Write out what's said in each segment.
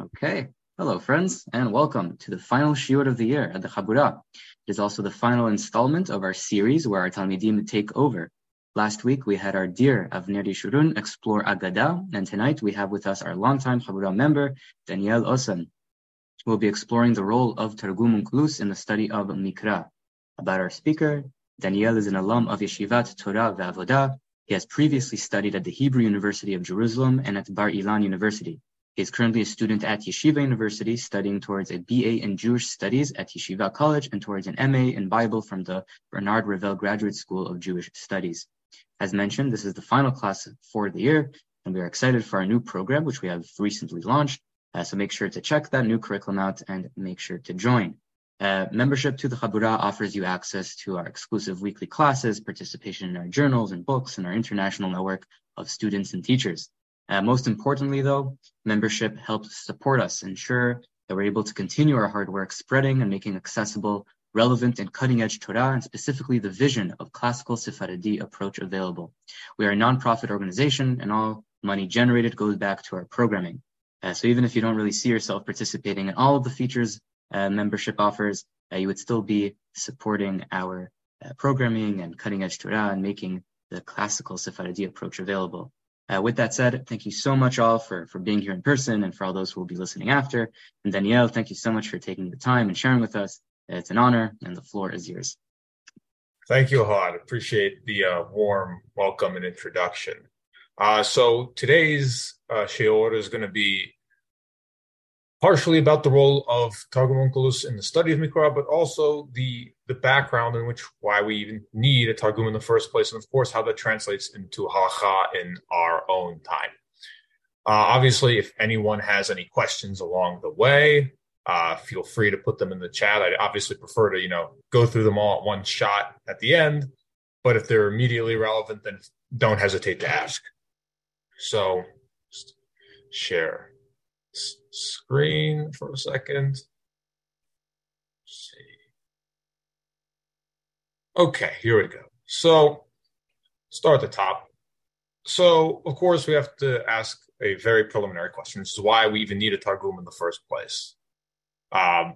Okay. Hello, friends, and welcome to the final shiur of the year at the Chabura. It is also the final installment of our series where our Talmidim take over. Last week, we had our dear Avner Yeshurun explore Agada, and tonight we have with us our longtime Chabura member, Daniel Osen. We'll be exploring the role of Targum Onkelos in the study of Mikra. About our speaker, Daniel is an alum of Yeshivat Torah Ve'avodah. He has previously studied at the Hebrew University of Jerusalem and at Bar Ilan University. He is currently a student at Yeshiva University studying towards a BA in Jewish Studies at Yeshiva College and towards an MA in Bible from the Bernard Revel Graduate School of Jewish Studies. As mentioned, this is the final class for the year, and we are excited for our new program, which we have recently launched. Uh, so make sure to check that new curriculum out and make sure to join. Uh, membership to the Chabura offers you access to our exclusive weekly classes, participation in our journals and books, and our international network of students and teachers. Uh, most importantly, though, membership helps support us, ensure that we're able to continue our hard work spreading and making accessible, relevant, and cutting-edge Torah, and specifically the vision of classical Sephardi approach available. We are a nonprofit organization, and all money generated goes back to our programming. Uh, so even if you don't really see yourself participating in all of the features uh, membership offers, uh, you would still be supporting our uh, programming and cutting-edge Torah and making the classical Sephardi approach available. Uh, with that said, thank you so much all for, for being here in person and for all those who will be listening after. And Daniel, thank you so much for taking the time and sharing with us. It's an honor, and the floor is yours. Thank you, Ahad. Appreciate the uh, warm welcome and introduction. Uh, so today's uh, is going to be partially about the role of Targum Onkelos in the study of Mikra, but also the the background in which why we even need a Targum in the first place, and of course how that translates into halacha in our own time. Uh, obviously, if anyone has any questions along the way, uh, feel free to put them in the chat. I obviously prefer to you know go through them all at one shot at the end, but if they're immediately relevant, then don't hesitate to ask. So, share screen for a second. Let's see. Okay, here we go. So start at the top. So of course we have to ask a very preliminary question. This is why we even need a Targum in the first place. Um,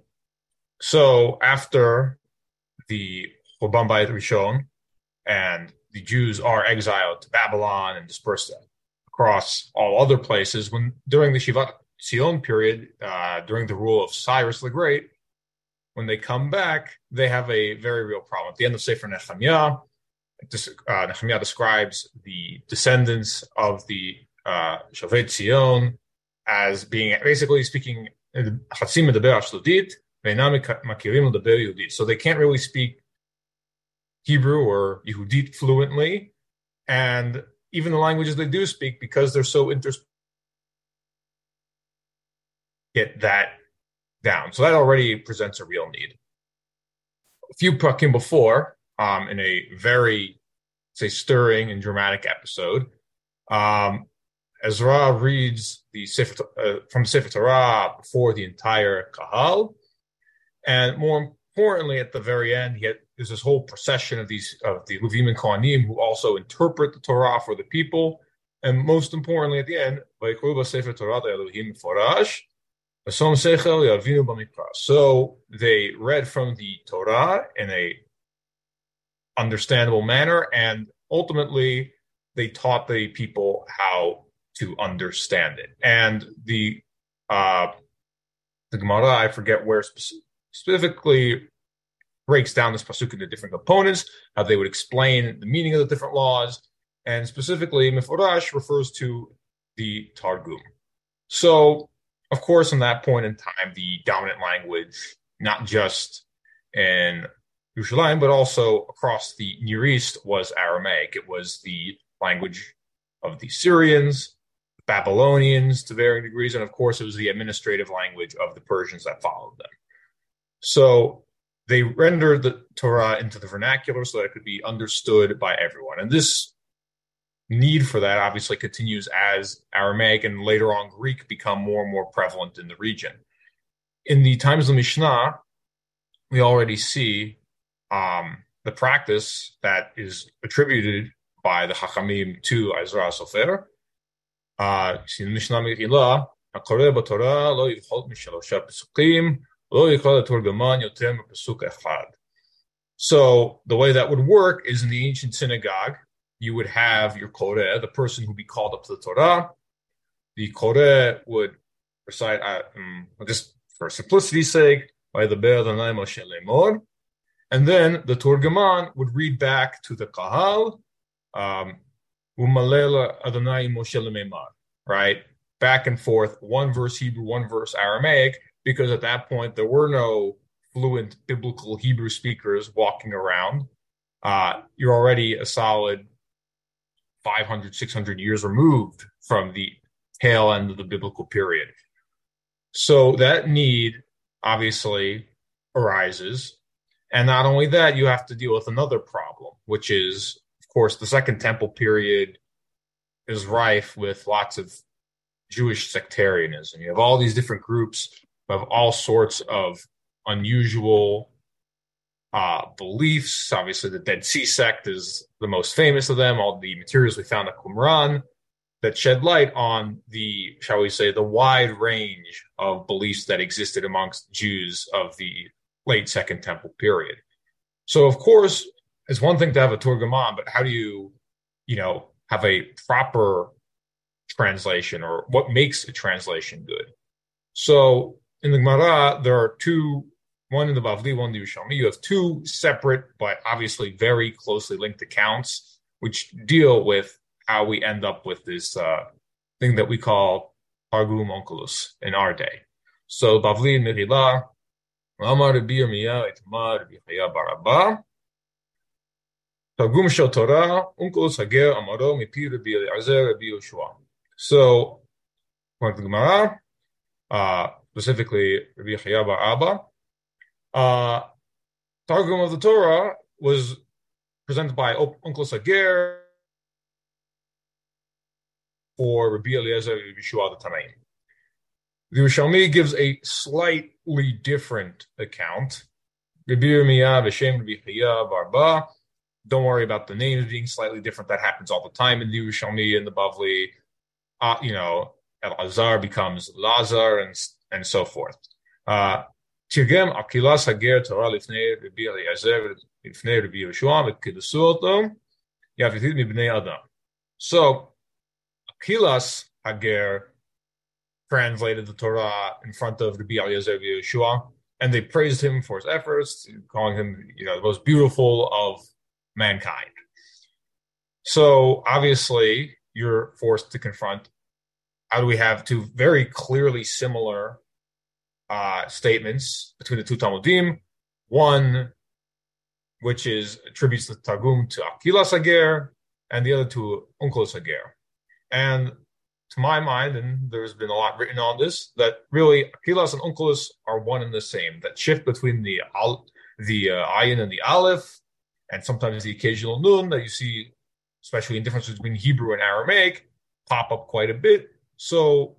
so after the Churban Bayit Rishon and the Jews are exiled to Babylon and dispersed across all other places, when during the Shivat Zion period, uh, during the rule of Cyrus the Great, when they come back, they have a very real problem. At the end of Sefer Nehemiah, uh, Nehemiah describes the descendants of the uh, Shovet Zion as being basically speaking Chatzim medaber Ashludit, makirim Yehudit. So they can't really speak Hebrew or Yehudit fluently, and even the languages they do speak, because they're so inter get that down. So that already presents a real need. A few prakim before, um, in a very, say, stirring and dramatic episode, um, Ezra reads the Sefer, uh, from Sefer Torah before the entire Kahal, and more importantly, at the very end, he had, there's this whole procession of these of the Levim and Kohanim who also interpret the Torah for the people, and most importantly, at the end, Sefer Torah Elohim Forash, so they read from the Torah in a understandable manner, and ultimately they taught the people how to understand it. And the uh, the Gemara, I forget where specifically breaks down this pasuk into different components, how they would explain the meaning of the different laws, and specifically Meforash refers to the Targum. So of course, in that point in time, the dominant language, not just in Yerushalayim, but also across the Near East, was Aramaic. It was the language of the Syrians, Babylonians to varying degrees, and of course, it was the administrative language of the Persians that followed them. So they rendered the Torah into the vernacular so that it could be understood by everyone. And this need for that obviously continues as Aramaic and later on Greek become more and more prevalent in the region. In the times of the Mishnah, we already see um, the practice that is attributed by the Hachamim to Ezra Sofer. Uh, see the Mishnah Mechila, הקורא בתורה לא יבחוט משלושה פסוקים, לא יקרא לתורגמן יותר מפסוק אחד. So the way that would work is in the ancient synagogue, you would have your Koreh, the person who'd be called up to the Torah. The Koreh would recite, uh, um, just for simplicity's sake, by the Be'er Moshe Lemor. And then the Turgaman would read back to the Kahal, um, Adonai Moshe right? Back and forth, one verse Hebrew, one verse Aramaic, because at that point there were no fluent biblical Hebrew speakers walking around. Uh, you're already a solid 500, 600 years removed from the tail end of the biblical period. So that need obviously arises. And not only that, you have to deal with another problem, which is, of course, the Second Temple period is rife with lots of Jewish sectarianism. You have all these different groups of all sorts of unusual uh, beliefs. Obviously, the Dead Sea sect is the most famous of them. All the materials we found at Qumran that shed light on the, shall we say, the wide range of beliefs that existed amongst Jews of the late Second Temple period. So, of course, it's one thing to have a Turgaman, but how do you, you know, have a proper translation or what makes a translation good? So, in the Gemara, there are two, one in the Bavli, one in the Yerushalmi. You have two separate, but obviously very closely linked accounts, which deal with how we end up with this uh, thing that we call Targum Onkelos in our day. So Bavli and Megillah, Amar Rabbi Yirmiyah, Itmar Rabbi Chaya Barabba, Targum Shel Torah, Onkelos Hager Amaro, Mipi Rabbi Eliezer, Rabbi Yoshua. So, according to the Gemara, uh, specifically Rabbi Chaya Bar Abba, uh, Targum of the Torah was presented by Uncle Sagir for Rabbi Eliezer Rabbi Shua the Tanaim. The Yerushalmi gives a slightly different account. Rabbi Yirmiyah V'Shem Rabbi Chaya Barba. Don't worry about the names being slightly different. That happens all the time in the Yerushalmi and the Bavli. Uh, you know, El Azar becomes Lazar and and so forth. Uh, תרגם אקילס הגר תורה לפני רבי אליעזר ולפני רבי יהושע וקידסו אותו יפיתית מבני אדם. So Akilas Hager translated the Torah in front of Rabbi Eliezer Yeshua, and they praised him for his efforts, calling him, you know, the most beautiful of mankind. So obviously, you're forced to confront how do we have two very clearly similar uh, statements between the two Talmudim? One, which is attributes the Targum to Akilas Hager, and the other to Onkelos Hager. And to my mind, and there's been a lot written on this, that really Aquilas and Onkelos are one and the same. That shift between the al, the uh, ayin and the aleph, and sometimes the occasional nun that you see, especially in differences between Hebrew and Aramaic, pop up quite a bit. So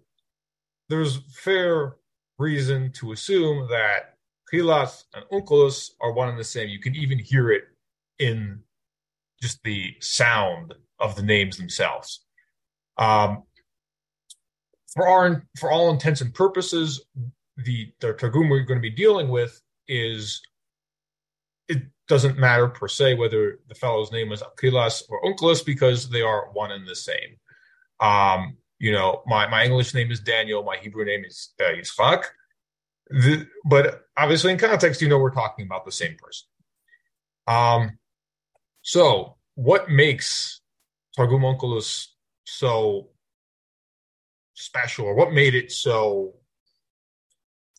there's fair reason to assume that Chilas and Onkelos are one and the same. You can even hear it in just the sound of the names themselves. Um, for our for all intents and purposes, the the targum we're going to be dealing with is it doesn't matter per se whether the fellow's name is Aquilas or Onkelos because they are one and the same. Um, you know, my, my English name is Daniel, my Hebrew name is uh, Yitzchak. The, but obviously, in context, you know we're talking about the same person. Um, so, what makes Targum Onkelos so special, or what made it so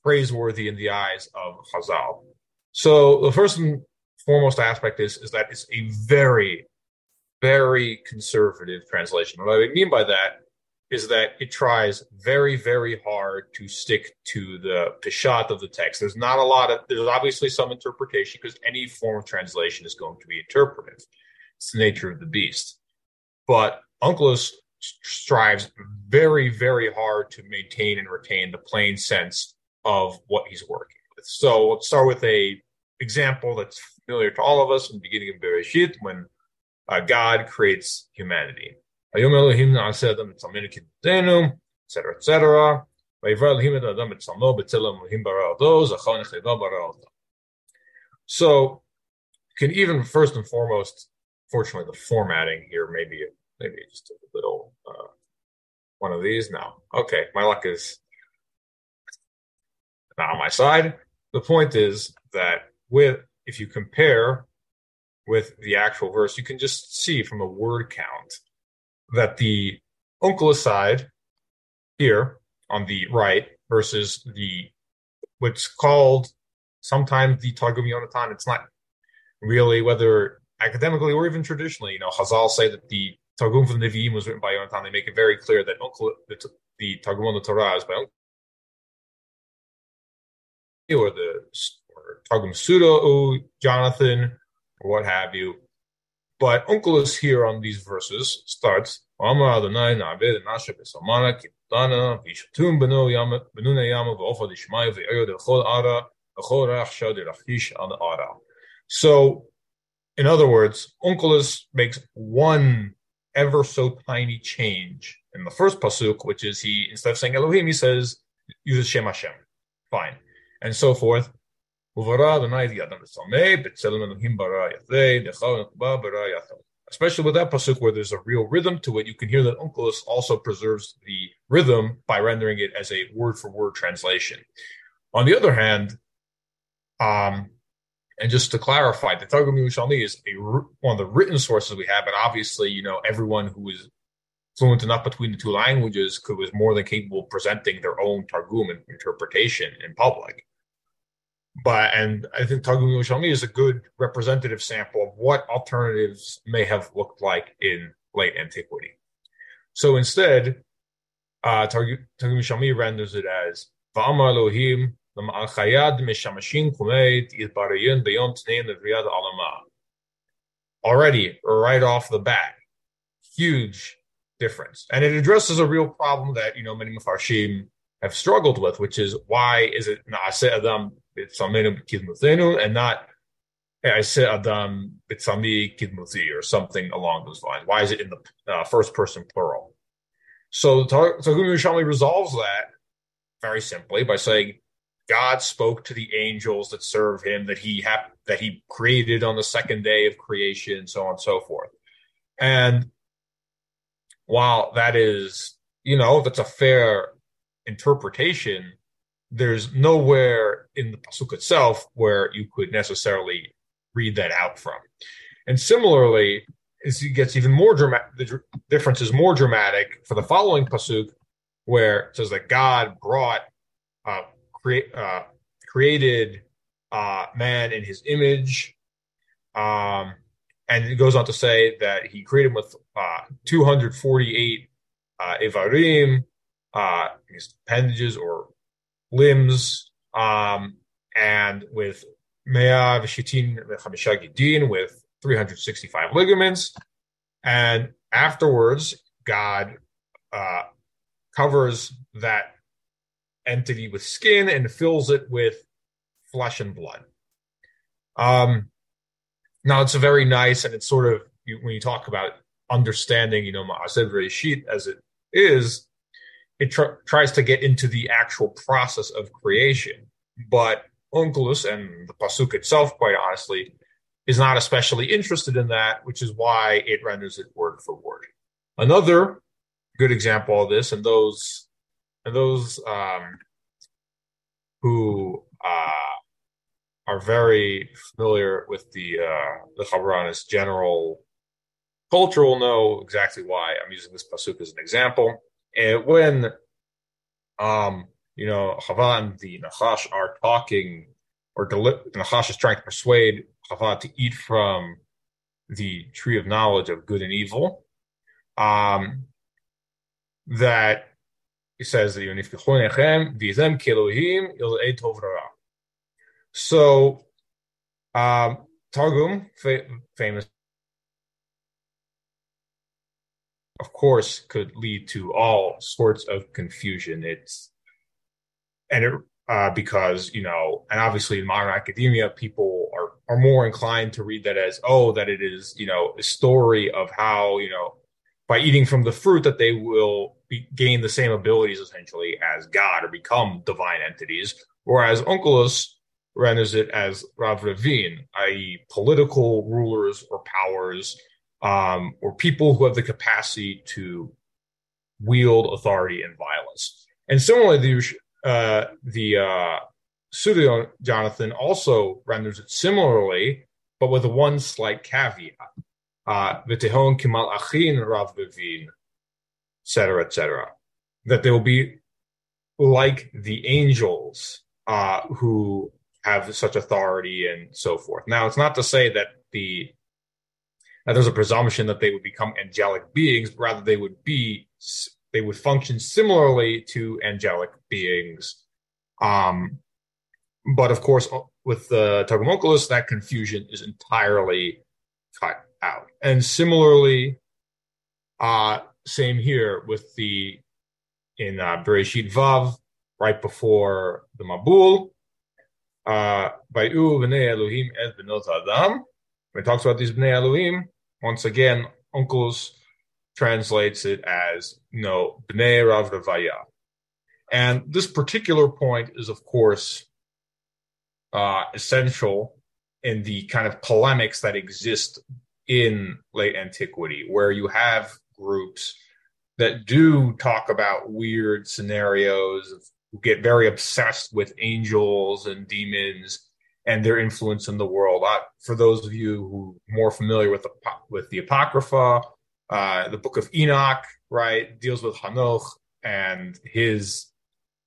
praiseworthy in the eyes of Chazal? So the first and foremost aspect is is that it's a very, very conservative translation. What I mean by that is that it tries very, very hard to stick to the peshat of the text. There's not a lot of there's obviously some interpretation because any form of translation is going to be interpretive. It's the nature of the beast. But Onkelos strives very, very hard to maintain and retain the plain sense of what he's working with. So let's start with a example that's familiar to all of us in the beginning of Bereshit when uh, God creates humanity. Etc., etc. So, can even first and foremost, fortunately, the formatting here maybe maybe just a little uh, one of these now. Okay, my luck is not on my side. The point is that with if you compare with the actual verse, you can just see from a word count that the Onkelos side here on the right versus the what's called sometimes the Targum Yonatan. It's not really whether academically or even traditionally. You know, Chazal say that the Targum from the Nevi'im was written by Yonatan. They make it very clear that Onkelos, the, the Targum on the Torah is by Onkelos, or the or Targum Pseudo Jonathan or what have you. But Onkelos here on these verses starts Amar Adonai Na'aved Nasha Besamana Kitana Vishatum Benu Yama Benuna Yama V'Ofa Dishmai V'Ayo Dechol Ara V'Chol Rach Shad Rachish Ad Ara. So, in other words, Onkelos makes one ever so tiny change in the first pasuk, which is he instead of saying Elohim, he says uses Shem. Fine, and so forth. Especially with that pasuk where there's a real rhythm to it, you can hear that Onkelos also preserves the rhythm by rendering it as a word for word translation. On the other hand, um, and just to clarify, the Targum Yerushalmi is a, one of the written sources we have, but obviously, you know, everyone who is fluent enough between the two languages could was more than capable of presenting their own Targum interpretation in public. But and I think Targum Yerushalmi is a good representative sample of what alternatives may have looked like in late antiquity. So instead, uh, Targum Yerushalmi renders it as Va'amar Elohim Already, right off the bat, huge difference. And it addresses a real problem that, you know, many Mefarshim have struggled with, which is why is it Naaseh Adam B'Tsamenu Kidmuthenu and not said Adam B'Tsami Kidmuthi or something along those lines? Why is it in the uh, first person plural? So Targum Yerushalmi resolves that very simply by saying God spoke to the angels that serve him that he ha- that he created on the second day of creation, so on and so forth. And while that is, you know, that's a fair interpretation, there's nowhere in the pasuk itself where you could necessarily read that out from. And similarly, as it gets even more dramatic, the difference is more dramatic for the following pasuk, where it says that God brought uh, create, uh, created uh, man in his image. Um, and it goes on to say that he created him with uh, 248 uh, Ivarim, uh, his appendages or limbs, um, and with Mea Vishitin Gidin with 365 ligaments. And afterwards, God uh, covers that entity with skin and fills it with flesh and blood. Um, now it's a very nice and it's sort of when you talk about understanding, you know, Ma'aseh sheet as it is, it tr- tries to get into the actual process of creation. But Onkelos and the pasuk itself, quite honestly, is not especially interested in that, which is why it renders it word for word. Another good example of this, and those and those um, who uh, are very familiar with the uh, the Chaburanis general culture will know exactly why I'm using this pasuk as an example. And when um, you know Chava and the Nachash are talking, or deli- Nachash is trying to persuade Chava to eat from the tree of knowledge of good and evil, um, that he says that So, um, Targum, fa- famous, of course, could lead to all sorts of confusion. It's and it uh, because you know, and obviously in modern academia, people are are more inclined to read that as oh, that it is you know a story of how you know by eating from the fruit that they will be, gain the same abilities essentially as God or become divine entities, whereas Onkelos renders it as Rav i.e., political rulers or powers um, or people who have the capacity to wield authority and violence. And similarly, the uh, the uh, pseudo Jonathan also renders it similarly, but with one slight caveat. Uh, V'tehon kimal achin rav vivin, etc., etc. That they will be like the angels uh, who have such authority and so forth. Now, it's not to say that the that there's a presumption that they would become angelic beings, rather they would be they would function similarly to angelic beings. Um, but of course, with the Targum Onkelos, that confusion is entirely cut out. And similarly, uh, same here with the in uh, Bereshit Vav, right before the Mabul, by uh, Elohim benot Adam. When it talks about these b'nei Elohim, once again, Onkelos translates it as know b'nei Rav Ravaya. And this particular point is, of course, uh, essential in the kind of polemics that exist in late antiquity, where you have groups that do talk about weird scenarios get very obsessed with angels and demons and their influence in the world. Uh, for those of you who are more familiar with the with the Apocrypha, uh, the Book of Enoch, right, deals with Hanoch and his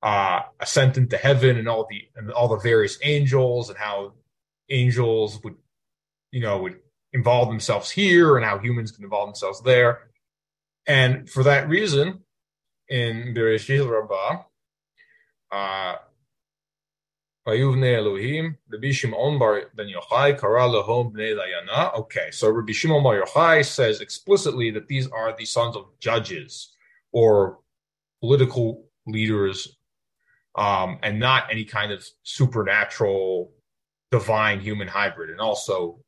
uh, ascent into heaven and all the and all the various angels and how angels would, you know, would involve themselves here and how humans can involve themselves there. And for that reason, in Bereshit Rabbah, Okay, so Rabbi Shimon bar Yochai says explicitly that these are the sons of judges or political leaders, um, and not any kind of supernatural, divine human hybrid. And also,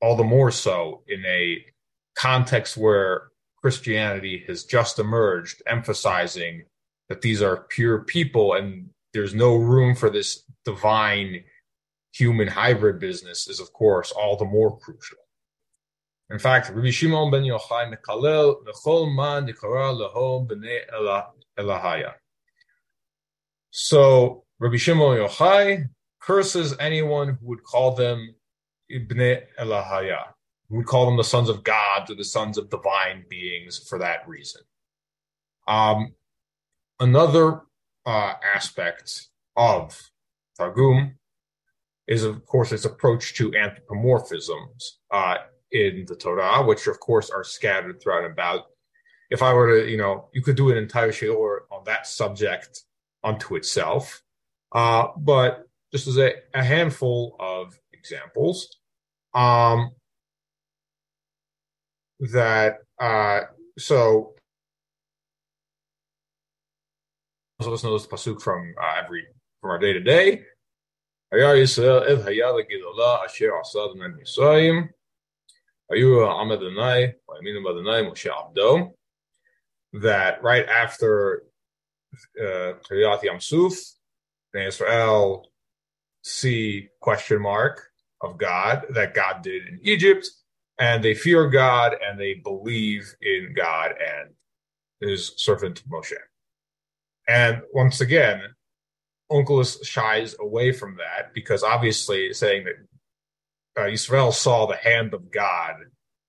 all the more so in a context where Christianity has just emerged, emphasizing that these are pure people and there's no room for this divine human hybrid business is, of course, all the more crucial. In fact, Rabbi Shimon ben Yochai mekalel v'chol man dikara lahom b'nei elahaya. So Rabbi Shimon Yochai curses anyone who would call them ibnei elahaya, who would call them the sons of God or the sons of divine beings for that reason. Um, Another uh, aspect of Targum is, of course, its approach to anthropomorphisms uh, in the Torah, which, of course, are scattered throughout and about. If I were to, you know, you could do an entire shiur on that subject unto itself. Uh, but just as a, a handful of examples, um, that uh, so also listen to this pasuk from uh, every from our day to day. That right after Kriyat uh, Yamsuf, Israel see question mark of God that God did in Egypt, and they fear God and they believe in God and His servant Moshe. And once again, Onkelos shies away from that because obviously saying that uh, Israel saw the hand of God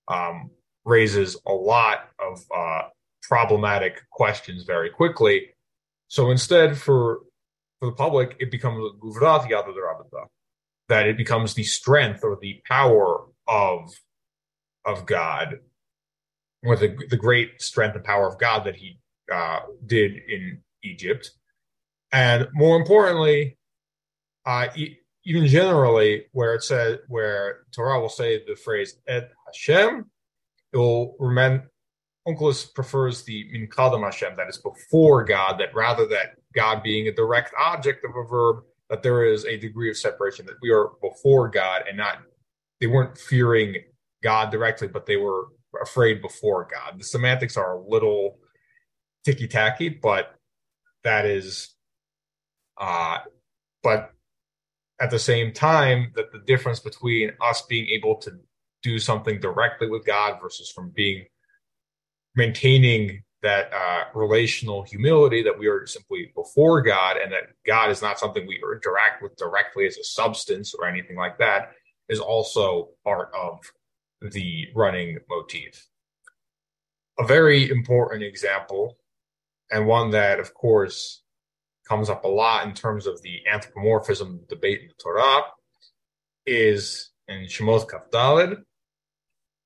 um, raises a lot of uh, problematic questions very quickly. So instead, for for the public, it becomes that it becomes the strength or the power of of God, or the the great strength and power of God that He uh, did in Egypt. And more importantly, uh, even generally, where it says, where Torah will say the phrase Et Hashem, it will remember, Onkelos prefers the Min Kadam Hashem, that is before God, that rather that God being a direct object of a verb, that there is a degree of separation, that we are before God and not, they weren't fearing God directly, but they were afraid before God. The semantics are a little ticky tacky, but that is, uh, but at the same time, that the difference between us being able to do something directly with God versus from being maintaining that uh, relational humility that we are simply before God and that God is not something we interact with directly as a substance or anything like that is also part of the running motif. A very important example, and one that, of course, comes up a lot in terms of the anthropomorphism debate in the Torah, is in Shemot Kafdalid,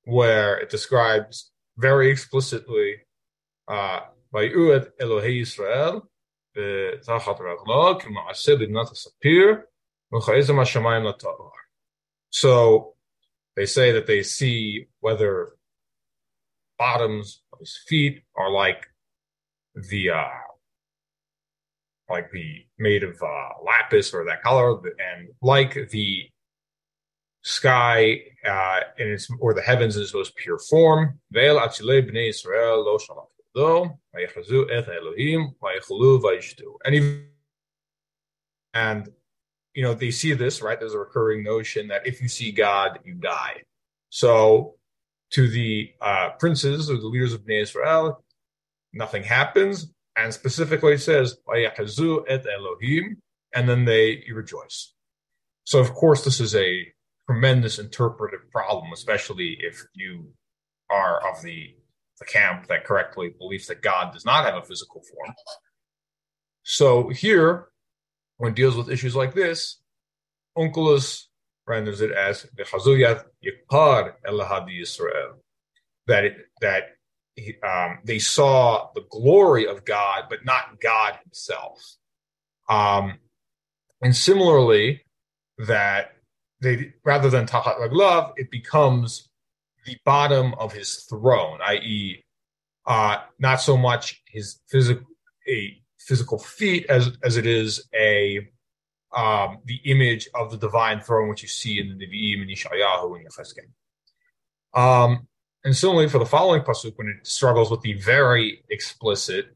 where it describes very explicitly uh, by Ued Elohe Yisrael, so they say that they see whether bottoms of his feet are like the uh, like the made of uh, lapis or that color, and like the sky uh, in its or the heavens in its most pure form. Ve'el atzilei bnei Israel lo and even, and you know they see this right. There's a recurring notion that if you see God, you die. So to the uh, princes or the leaders of Bnei Israel, nothing happens, and specifically says et Elohim, and then they rejoice. So of course this is a tremendous interpretive problem, especially if you are of the the camp that correctly believes that God does not have a physical form. So here, when deals with issues like this, Onkelos renders it as Yikar Elahadi Israel, that it, that um, they saw the glory of God, but not God Himself. Um, and similarly, that they rather than Tachat Raglav, it becomes the bottom of his throne, i.e., uh, not so much his physical a physical feet as as it is a um, the image of the divine throne, which you see in the Nevi'im and Yeshayahu and Yecheskel. Um, and similarly for the following pasuk, when it struggles with the very explicit,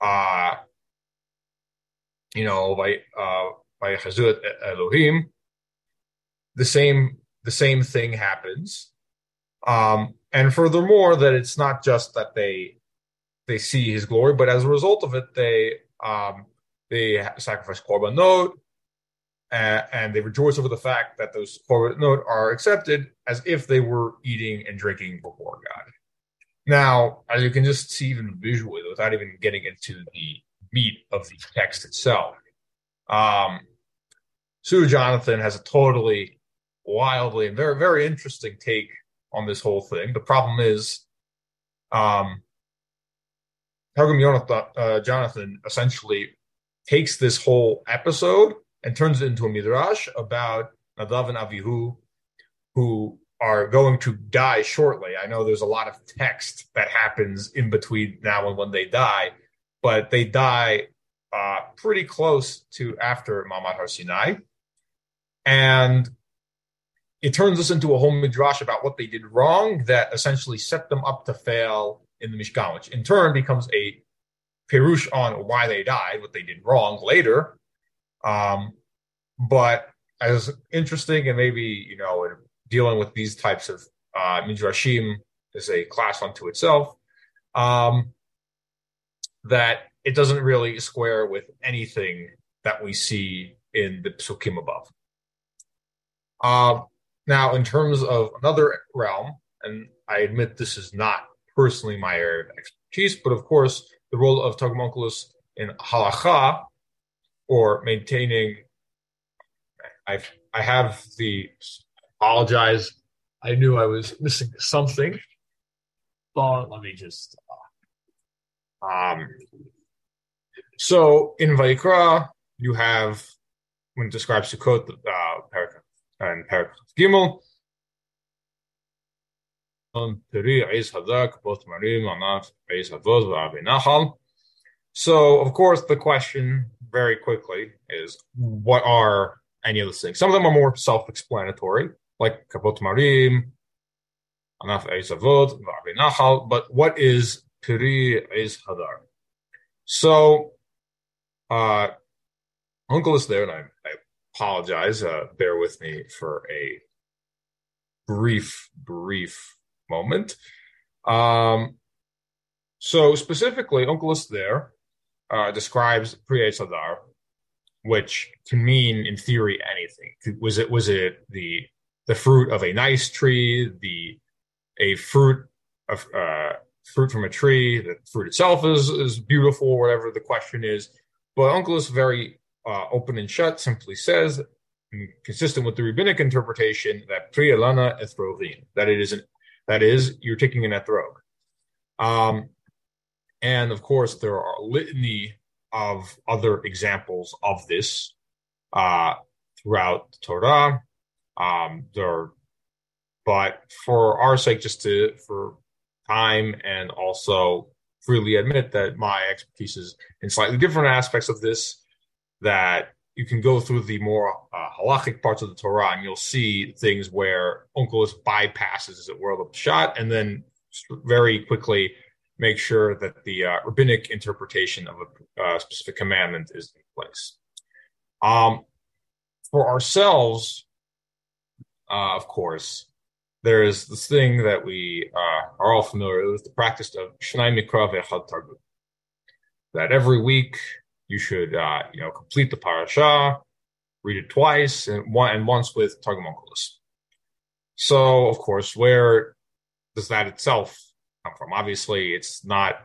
uh, you know, by uh, by Elohim, the same the same thing happens. Um, and furthermore, that it's not just that they they see his glory, but as a result of it, they um, they sacrifice korbanot, and they rejoice over the fact that those korbanot are accepted as if they were eating and drinking before God. Now, as you can just see even visually, without even getting into the meat of the text itself, um, Pseudo Jonathan has a totally wildly and very very interesting take on this whole thing. The problem is, um, Targum Jonathan, uh, Jonathan essentially takes this whole episode and turns it into a midrash about Nadav and Avihu, who are going to die shortly. I know there's a lot of text that happens in between now and when they die, but they die uh, pretty close to after Mamad Har Sinai. And it turns us into a whole midrash about what they did wrong that essentially set them up to fail in the Mishkan, which in turn becomes a perush on why they died, what they did wrong later. Um, but as interesting and maybe you know dealing with these types of uh, midrashim is a class unto itself. Um, that it doesn't really square with anything that we see in the psukim above. Uh, now, in terms of another realm, and I admit this is not personally my area of expertise, but of course, the role of Onkelos in halacha or maintaining. I I have the apologize. I knew I was missing something. But let me just. Uh, um. So in Vaikra, you have when it describes Sukkot, uh, paragraph and paragraph Gimel. So, of course, the question very quickly is what are any of those things? Some of them are more self explanatory, like Kapot Marim, Anaf Eisavot, Nachal, but what is Pri is Hadar. So, uh, Onkelos is there, and I, I apologize. Uh, bear with me for a brief, brief moment. Um, so specifically, Onkelos is there uh, describes Priya Sadar, which can mean, in theory, anything. Was it was it the the fruit of a nice tree, the a fruit of uh, fruit from a tree, the fruit itself is is beautiful, whatever the question is. But Onkelos is very uh, open and shut, simply says, consistent with the rabbinic interpretation, that Priya Lana Ethrovin, that it is an, that is you're taking an ethrog. Um, and of course, there are a litany of other examples of this uh, throughout the Torah. Um, there, but for our sake, just to for time and also freely admit that my expertise is in slightly different aspects of this. That you can go through the more uh, halachic parts of the Torah and you'll see things where Onkelos bypasses, as it were, the shot, and then very quickly make sure that the uh, rabbinic interpretation of a uh, specific commandment is in place. Um, for ourselves, uh, of course, there is this thing that we uh, are all familiar with, the practice of Shnai Mikra Ve'echad Targum. That every week you should, uh, you know, complete the parasha, read it twice, and, one, and once with Targum Onkelos. So, of course, where does that itself come from. Obviously, it's not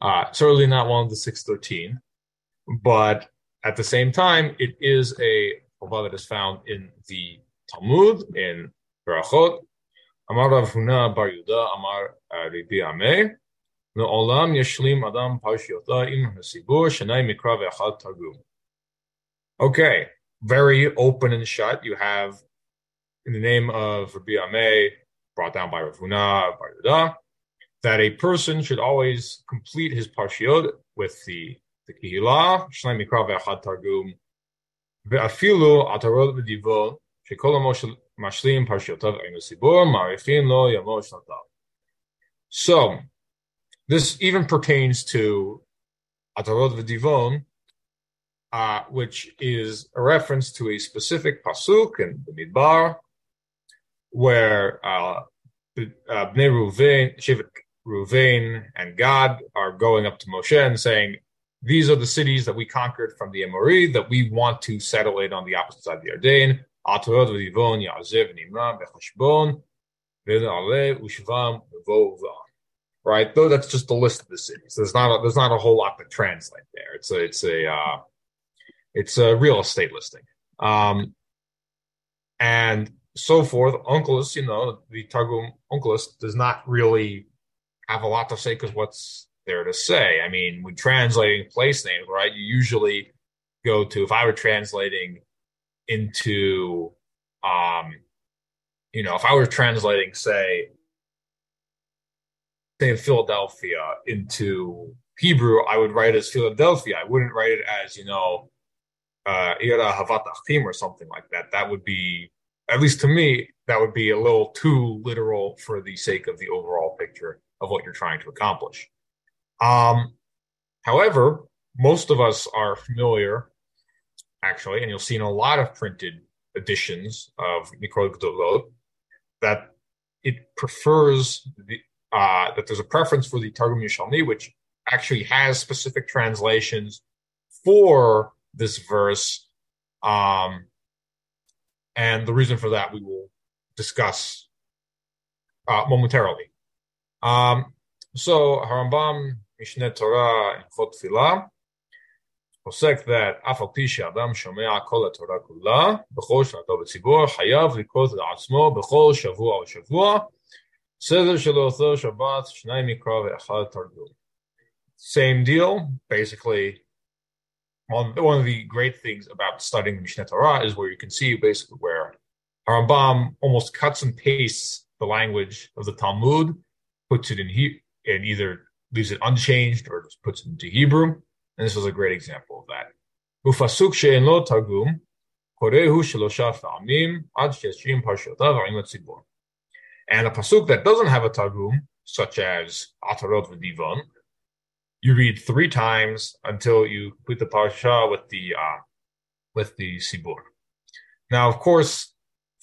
uh, certainly not one of the 613, but at the same time, it is a chova that is found in the Talmud in Berachot. Amar Rav Huna Bar Yuda Amar Ribi Ameh לעולם ישלים אדם פרשיותו עם הסיבור שנאי מקרא ואחד תרגום. Okay, very open and shut. You have, in the name of Rabbi Ameh, brought down by Rav Huna, Bar Yuda, that a person should always complete his parshiot with the the kihila, shnai mikra ve'achad targum, ve'afilu atarot v'divo, shekol mashlim parshiotav einu sibur, marifin lo yamo shnatav. So, this even pertains to atarot v'divon, uh, which is a reference to a specific pasuk in the Midbar, where uh, uh, Bnei Ruvain, Shevet Ruvain and Gad are going up to Moshe and saying, These are the cities that we conquered from the Amori that we want to settle it on the opposite side of the Yarden. Atorot v'Yivon, Yazev, Nimram, Bechashbon, V'Ale, Ushvam, Right, though that's just a list of the cities. There's not a, there's not a whole lot to translate there. It's a it's a uh, it's a real estate listing, um, and so forth. Onkelos, you know, the Targum Onkelos does not really have a lot to say because what's there to say? I mean, when translating place names, right, you usually go to, if I were translating into, um, you know, if I were translating, say, say Philadelphia into Hebrew, I would write as Philadelphia. I wouldn't write it as, you know, uh, or something like that. That would be, at least to me, that would be a little too literal for the sake of the overall of what you're trying to accomplish. Um, however, most of us are familiar, actually, and you'll see in a lot of printed editions of Mikraot Gedolot that it prefers the, uh, that there's a preference for the Targum Yerushalmi, which actually has specific translations for this verse. Um, and the reason for that we will discuss uh, momentarily. Um, so Harambam Mishneh Torah Hilchot Tefillah עוסק that אף על פי שאדם שומע כל התורה כולה, בכל שנתו בציבור, חייב לקרוא לעצמו בכל שבוע או שבוע, סדר של אותו שבת, שניים מקרא ואחד תרגום. Same deal, basically, one, one of the great things about studying Mishneh Torah is where you can see basically where Harambam almost cuts and pastes the language of the Talmud puts it in he and either leaves it unchanged or just puts it into Hebrew. And this was a great example of that. And a pasuk that doesn't have a targum, such as Atarot v'Divon, you read three times until you complete the parsha with the uh, with the sibur. Now, of course,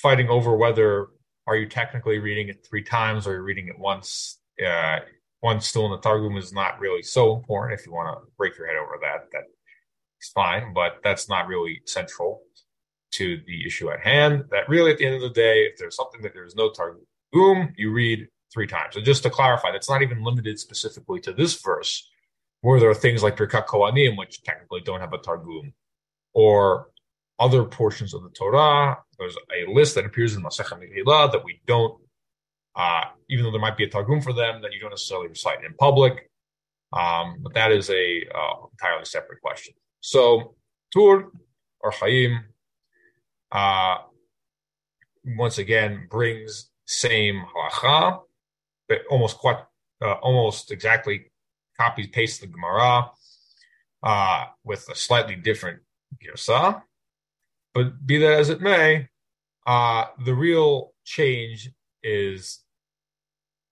fighting over whether are you technically reading it three times or you're reading it once, uh, once still in the targum is not really so important. If you want to break your head over that, that's fine, but that's not really central to the issue at hand. That really, at the end of the day, if there's something that there's no targum, you read three times. So just to clarify, that's not even limited specifically to this verse, where there are things like Birkat Kohanim, which technically don't have a targum, or other portions of the Torah. There's a list that appears in Masechet Megillah that we don't, uh, even though there might be a targum for them, that you don't necessarily recite in public. Um, but that is a uh, entirely separate question. So Tur Orach Chaim, uh, once again brings same halacha, but almost quite, uh, almost exactly copies paste the Gemara uh, with a slightly different girsa. But be that as it may, uh, the real change is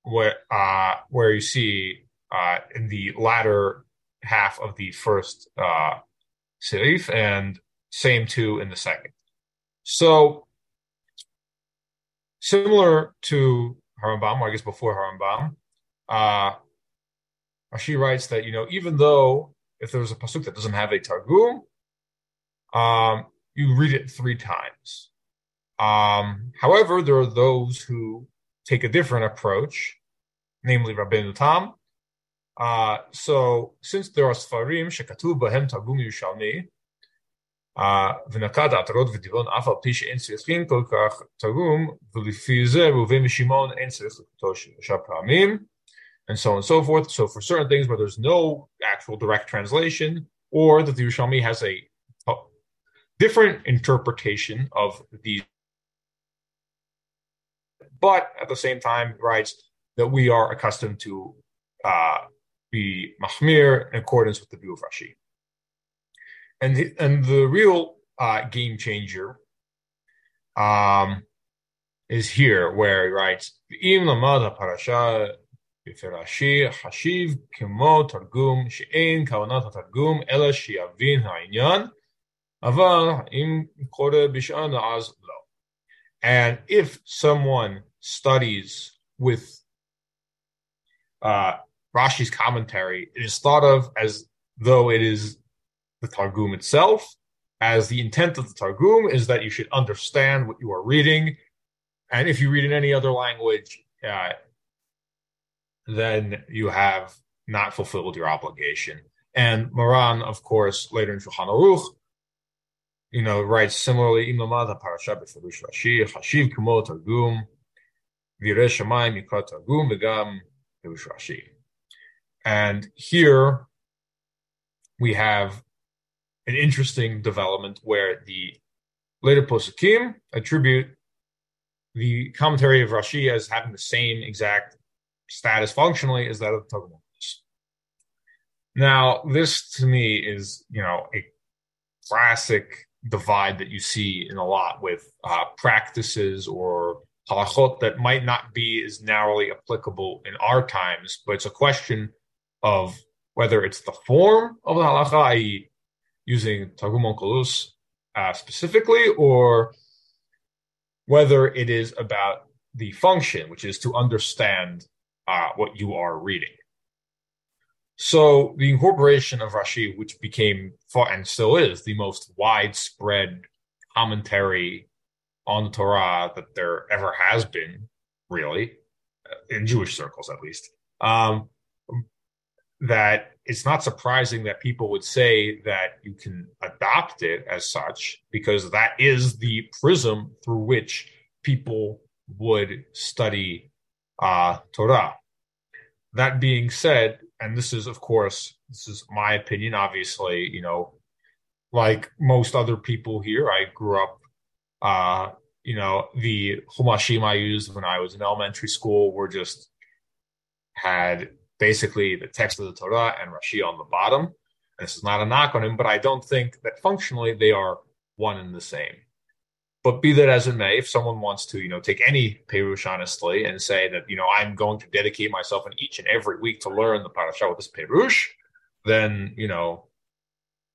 what uh, where you see uh, in the latter half of the first uh, se'if, and same too in the second. So similar to Harambam, or I guess before Harambam, uh, she writes that you know even though if there's a pasuk that doesn't have a targum, um, you read it three times. Um, however, there are those who take a different approach, namely Rabbi Tam. Uh, so, since there are Sfarim, Shekatu Bahem Targum Yerushalmi, ונקט עטרות ודיבון afal על פי שאין צריכים כל כך תרגום, ולפי זה ראובן and so on and so forth. So for certain things where there's no actual direct translation, or that the Yerushalmi has a different interpretation of these, but at the same time writes that we are accustomed to uh, be mahmir in accordance with the view of Rashi. And the, and the real uh, game changer um, is here, where he writes, "Im lamad parasha בפרשי חשיב כמו תרגום שאין כוונת התרגום אלא שיבין העניין And if someone studies with uh, Rashi's commentary, it is thought of as though it is the Targum itself, as the intent of the Targum is that you should understand what you are reading. And if you read in any other language, uh, then you have not fulfilled your obligation. And Moran, of course, later in Shulchan Aruch, you know, writes similarly, Im Lamad parasha b'Firush Rashi, Hashiv Kumo Targum, Vireh Shamayim Targum, Firush Rashi. And here we have an interesting development where the later Poskim attribute the commentary of Rashi as having the same exact status functionally as that of the Targum. Now, this to me is, you know, a classic divide that you see in a lot with uh, practices or halachot that might not be as narrowly applicable in our times, but it's a question of whether it's the form of the halacha, i.e., using Targum Onkelos uh, specifically, or whether it is about the function, which is to understand uh, what you are reading. So the incorporation of Rashi, which became and still is the most widespread commentary on the Torah that there ever has been, really, in Jewish circles at least, um, that it's not surprising that people would say that you can adopt it as such because that is the prism through which people would study uh, Torah. That being said, and this is, of course, this is my opinion. Obviously, you know, like most other people here, I grew up. Uh, you know, the Humashim I used when I was in elementary school were just had basically the text of the Torah and Rashi on the bottom. This is not a knock on him, but I don't think that functionally they are one and the same. But be that as it may, if someone wants to, you know, take any perush honestly and say that, you know, I'm going to dedicate myself in each and every week to learn the parasha with this perush, then, you know,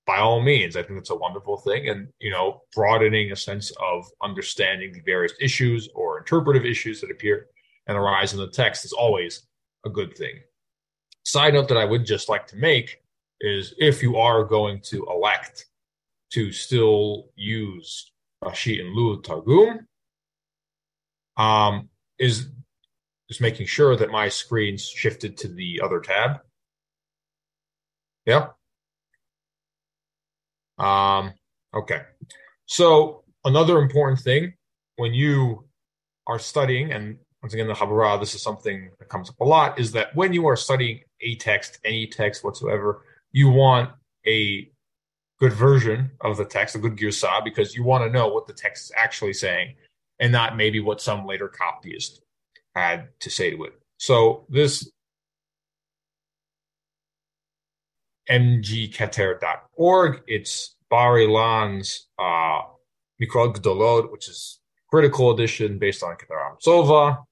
by all means, I think it's a wonderful thing. And, you know, broadening a sense of understanding the various issues or interpretive issues that appear and arise in the text is always a good thing. Side note that I would just like to make is if you are going to elect to still use Rashi and Lud Targum, um, is is making sure that my screen's shifted to the other tab. Yeah. Um, okay. So another important thing when you are studying, and once again, the Habura, this is something that comes up a lot, is that when you are studying a text, any text whatsoever, you want a good version of the text, a good girsah, because you want to know what the text is actually saying and not maybe what some later copyist had to say to it. So this mgketer.org, it's Bar Ilan's uh, Mikraot Gedolot, which is critical edition based on Keter Sova.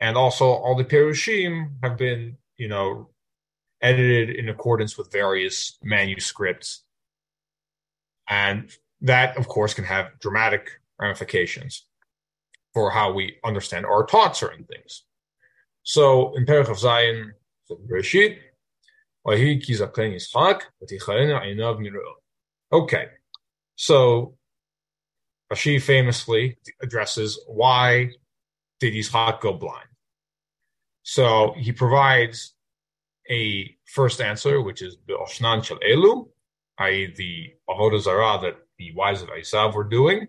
And also all the Perushim have been, you know, edited in accordance with various manuscripts and that, of course, can have dramatic ramifications for how we understand or taught certain things. So in Perek Chaf Zayin, Okay, so Rashi famously addresses why did Yitzchak go blind. So he provides a first answer, which is Be'oshnan Shel Elu, i.e., the Avodah Zarah that the wives of Esav were doing,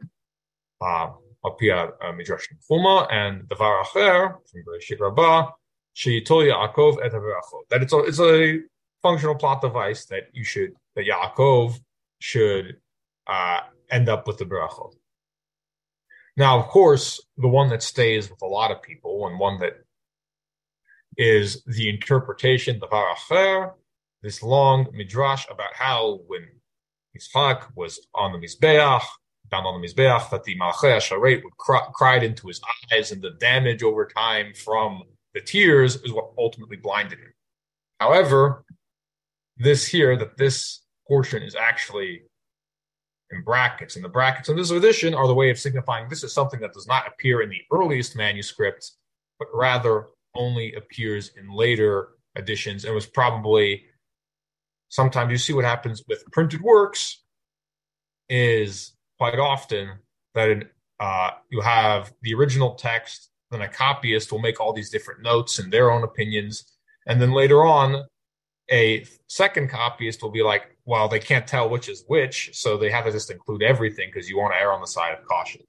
Apia uh, Midrash Tanchuma, and the Acher from Bereshit Rabbah, Sheitol Yaakov et That it's a, it's a functional plot device that you should, that Yaakov should uh, end up with the Berachot. Now, of course, the one that stays with a lot of people and one that is the interpretation, the Varacher, this long midrash about how when Yitzchak was on the Mizbeach, down on the Mizbeach, that the Malachei HaSharet would cry, cried into his eyes, and the damage over time from the tears is what ultimately blinded him. However, this here, that this portion is actually in brackets, and the brackets in this edition are the way of signifying this is something that does not appear in the earliest manuscripts, but rather only appears in later editions and was probably sometimes you see what happens with printed works is quite often that uh, you have the original text, then a copyist will make all these different notes and their own opinions, and then later on, a second copyist will be like, well, they can't tell which is which, so they have to just include everything because you want to err on the side of caution.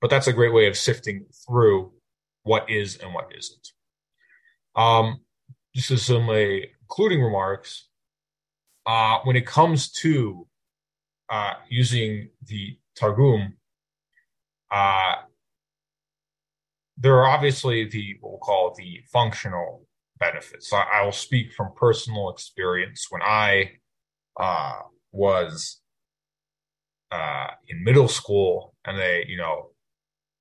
But that's a great way of sifting through what is and what isn't. Um, just as some uh, concluding remarks, uh, when it comes to uh, using the Targum, uh, there are obviously the what we'll call the functional benefits. So I, will speak from personal experience. When I uh, was uh, in middle school, and they, you know,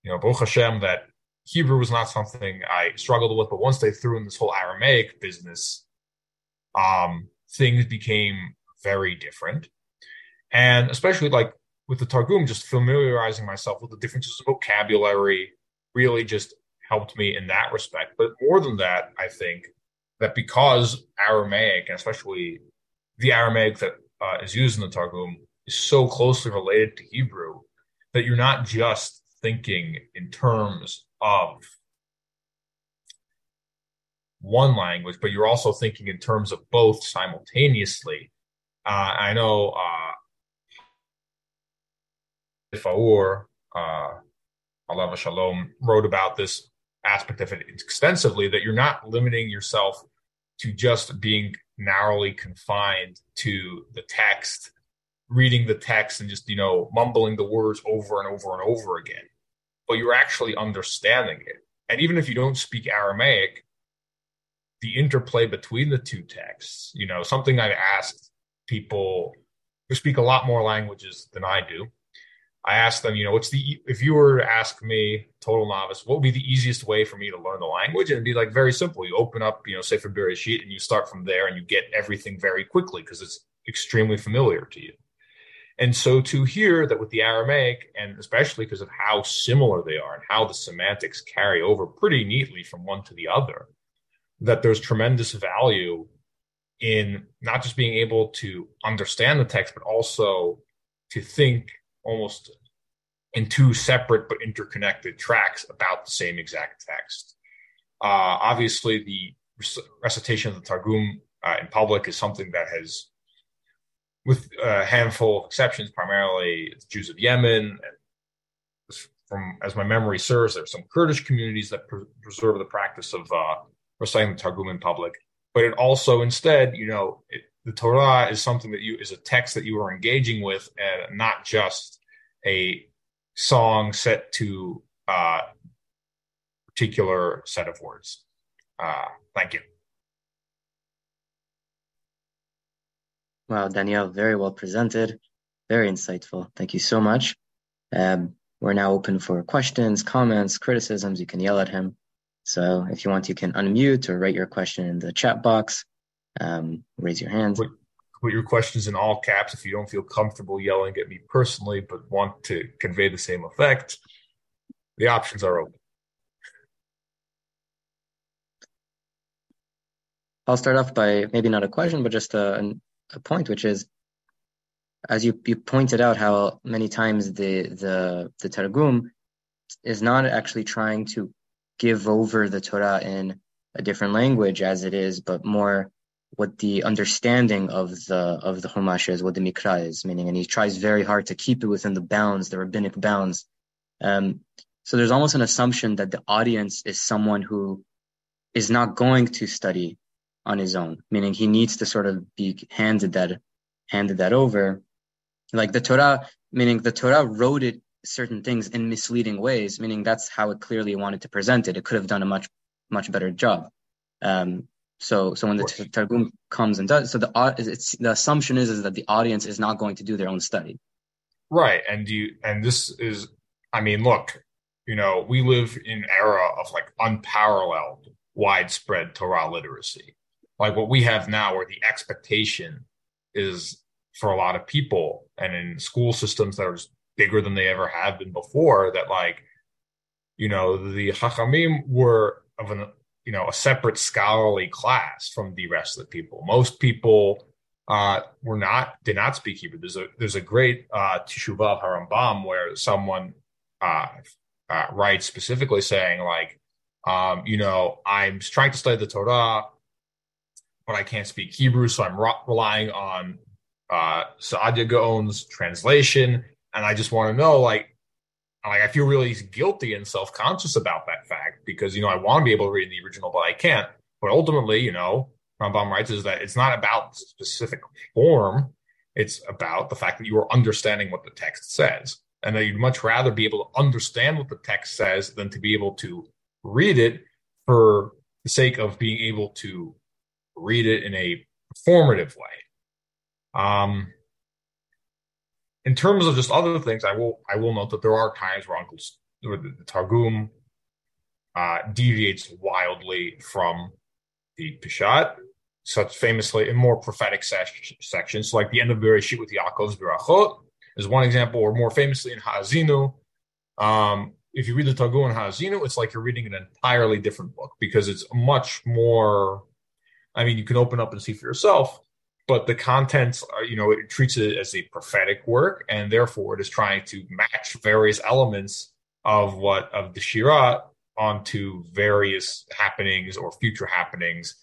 you know, Baruch Hashem, that Hebrew was not something I struggled with, but once they threw in this whole Aramaic business, um, things became very different. And especially like with the Targum, just familiarizing myself with the differences of vocabulary really just helped me in that respect. But more than that, I think that because Aramaic, and especially the Aramaic that uh, is used in the Targum, is so closely related to Hebrew, that you're not just thinking in terms of one language, but you're also thinking in terms of both simultaneously. Uh, I know uh, Faur, uh, Allah Shalom, wrote about this aspect of it extensively that you're not limiting yourself to just being narrowly confined to the text, reading the text and just, you know, mumbling the words over and over and over again, but you're actually understanding it. And even if you don't speak Aramaic, the interplay between the two texts. You know, something I've asked people who speak a lot more languages than I do I asked them, you know, what's the if you were to ask me, total novice, what would be the easiest way for me to learn the language? And it'd be like very simple. You open up, you know, say Sefer Bereshit, and you start from there, and you get everything very quickly because it's extremely familiar to you. And so to hear that with the Aramaic, and especially because of how similar they are and how the semantics carry over pretty neatly from one to the other, that there's tremendous value in not just being able to understand the text, but also to think almost in two separate but interconnected tracks about the same exact text. Uh, obviously, the recitation of the Targum uh, in public is something that has, with a handful of exceptions, primarily Jews of Yemen. From as my memory serves, there are some Kurdish communities that pre- preserve the practice of uh, reciting the Targum in public. But it also, instead, you know, it, the Torah is something that you is a text that you are engaging with, and not just a song set to a uh, particular set of words. Uh, thank you. Wow, Daniel, very well presented, very insightful. Thank you so much. Um, we're now open for questions, comments, criticisms. You can yell at him. So if you want, you can unmute or write your question in the chat box. Um, raise your hand put your questions in all caps if you don't feel comfortable yelling at me personally, but want to convey the same effect. The options are open. I'll start off by maybe not a question, but just a, a point, which is, as you, you pointed out, how many times the the the Targum is not actually trying to give over the Torah in a different language as it is, but more what the understanding of the of the Chumash is, what the Mikra is, meaning, and he tries very hard to keep it within the bounds, the rabbinic bounds. Um, so there's almost an assumption that the audience is someone who is not going to study on his own, meaning he needs to sort of be handed that handed that over. Like the Torah, meaning the Torah wrote it certain things in misleading ways, meaning that's how it clearly wanted to present it. It could have done a much much better job. Um, so, so when the Targum comes and does, so the it's the assumption is is that the audience is not going to do their own study. Right, and you and this is, I mean, look, you know, we live in an era of like unparalleled widespread Torah literacy, like what we have now, where the expectation is for a lot of people, and in school systems that are bigger than they ever have been before, that like, you know, the Chachamim were of an you know a separate scholarly class from the rest of the people. Most people uh, were not did not speak Hebrew. There's a there's a great uh, Teshuvah Harambam where someone uh, uh, writes specifically saying like, um, you know, I'm trying to study the Torah, but I can't speak Hebrew, so I'm re- relying on uh, Saadia Gaon's translation, and I just want to know like like I feel really guilty and self conscious about that fact because you know I want to be able to read the original, but I can't. But ultimately, you know, Rambam writes is that it's not about specific form; it's about the fact that you are understanding what the text says, and that you'd much rather be able to understand what the text says than to be able to read it for the sake of being able to read it in a performative way. Um, in terms of just other things, I will I will note that there are times where Uncle where the, the Targum uh, deviates wildly from the Peshat, such famously in more prophetic se- sections, so like the end of Bereshit with Yaakov's Berachot is one example, or more famously in Ha'azinu. Um, if you read the Targum in Ha'azinu, it's like you're reading an entirely different book because it's much more. I mean, you can open up and see for yourself, but the contents are, you know, it treats it as a prophetic work, and therefore it is trying to match various elements of what of the Shira onto various happenings or future happenings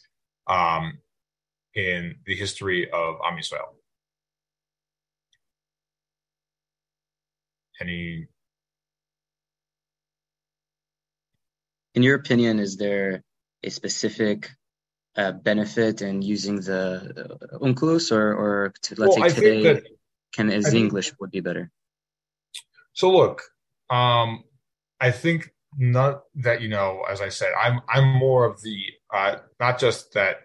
um, in the history of Am Yisrael. Any? In your opinion, is there a specific uh, benefit in using the Onkelos, or or to, let's well, say today, that, can is think, English would be better? So look, um, I think not that you know, as I said, I'm I'm more of the uh, not just that,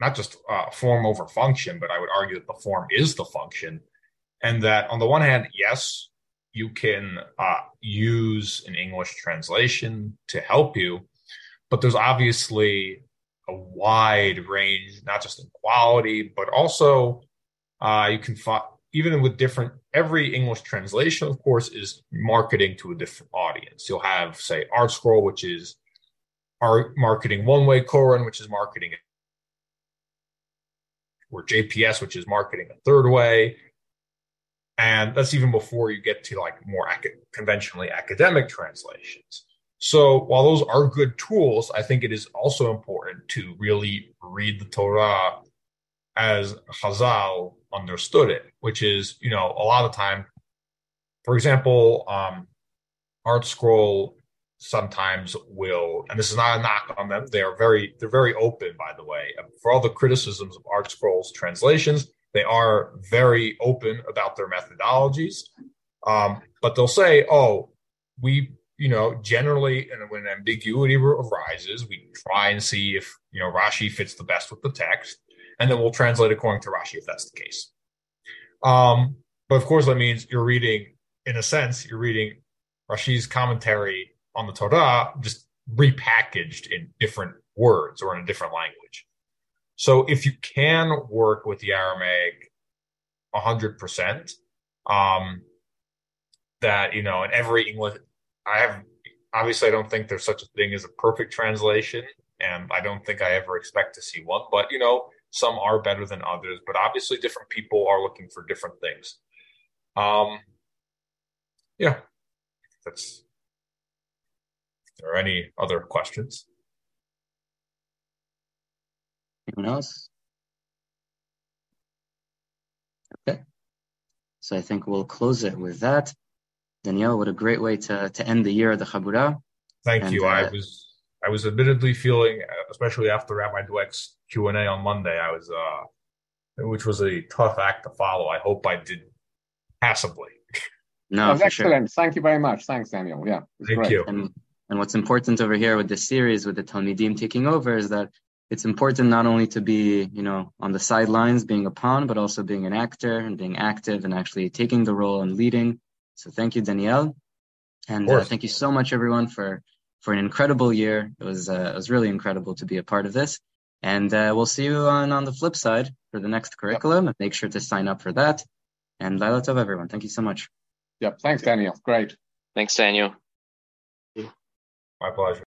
not just uh, form over function, but I would argue that the form is the function, and that on the one hand, yes, you can uh, use an English translation to help you, but there's obviously a wide range, not just in quality, but also uh, you can find even with different every English translation, of course, is marketing to a different audience. You'll have, say, ArtScroll, which is art marketing one way, Koren, which is marketing, or JPS, which is marketing a third way. And that's even before you get to like more ac- conventionally academic translations. So while those are good tools, I think it is also important to really read the Torah as Chazal understood it, which is, you know, a lot of time, for example, um, ArtScroll sometimes will, and this is not a knock on them. They are very, they're very open, by the way, for all the criticisms of Art Scroll's translations. They are very open about their methodologies, um, but they'll say, "Oh, we you know, generally, and when ambiguity arises, we try and see if you know Rashi fits the best with the text, and then we'll translate according to Rashi if that's the case. Um, but of course, that means you're reading, in a sense, you're reading Rashi's commentary on the Torah just repackaged in different words or in a different language. So if you can work with the Aramaic 100%, um, that, you know, in every English, I have obviously I don't think there's such a thing as a perfect translation, and I don't think I ever expect to see one. But you know, some are better than others. But obviously, different people are looking for different things. Um, yeah, that's. Are there any other questions? Anyone else? Okay. So I think we'll close it with that. Daniel, what a great way to, to end the year of the Chabura. Thank and, you. Uh, I was I was admittedly feeling, especially after Rabbi Dweck's Q and A on Monday, I was, uh, which was a tough act to follow. I hope I did passably. No, excellent. Sure. Thank you very much. Thanks, Daniel. Yeah, thank great. you. And, and what's important over here with this series, with the Talmidim taking over, is that it's important not only to be, you know, on the sidelines being a pawn, but also being an actor and being active and actually taking the role and leading so thank you, Daniel, and uh, thank you so much, everyone, for for an incredible year. It was uh, it was really incredible to be a part of this, and uh, we'll see you on on the flip side for the next curriculum. Yep. Make sure to sign up for that. And Laila Tov, everyone. Thank you so much. Yep. Thanks, Daniel. Great. Thanks, Daniel. My pleasure.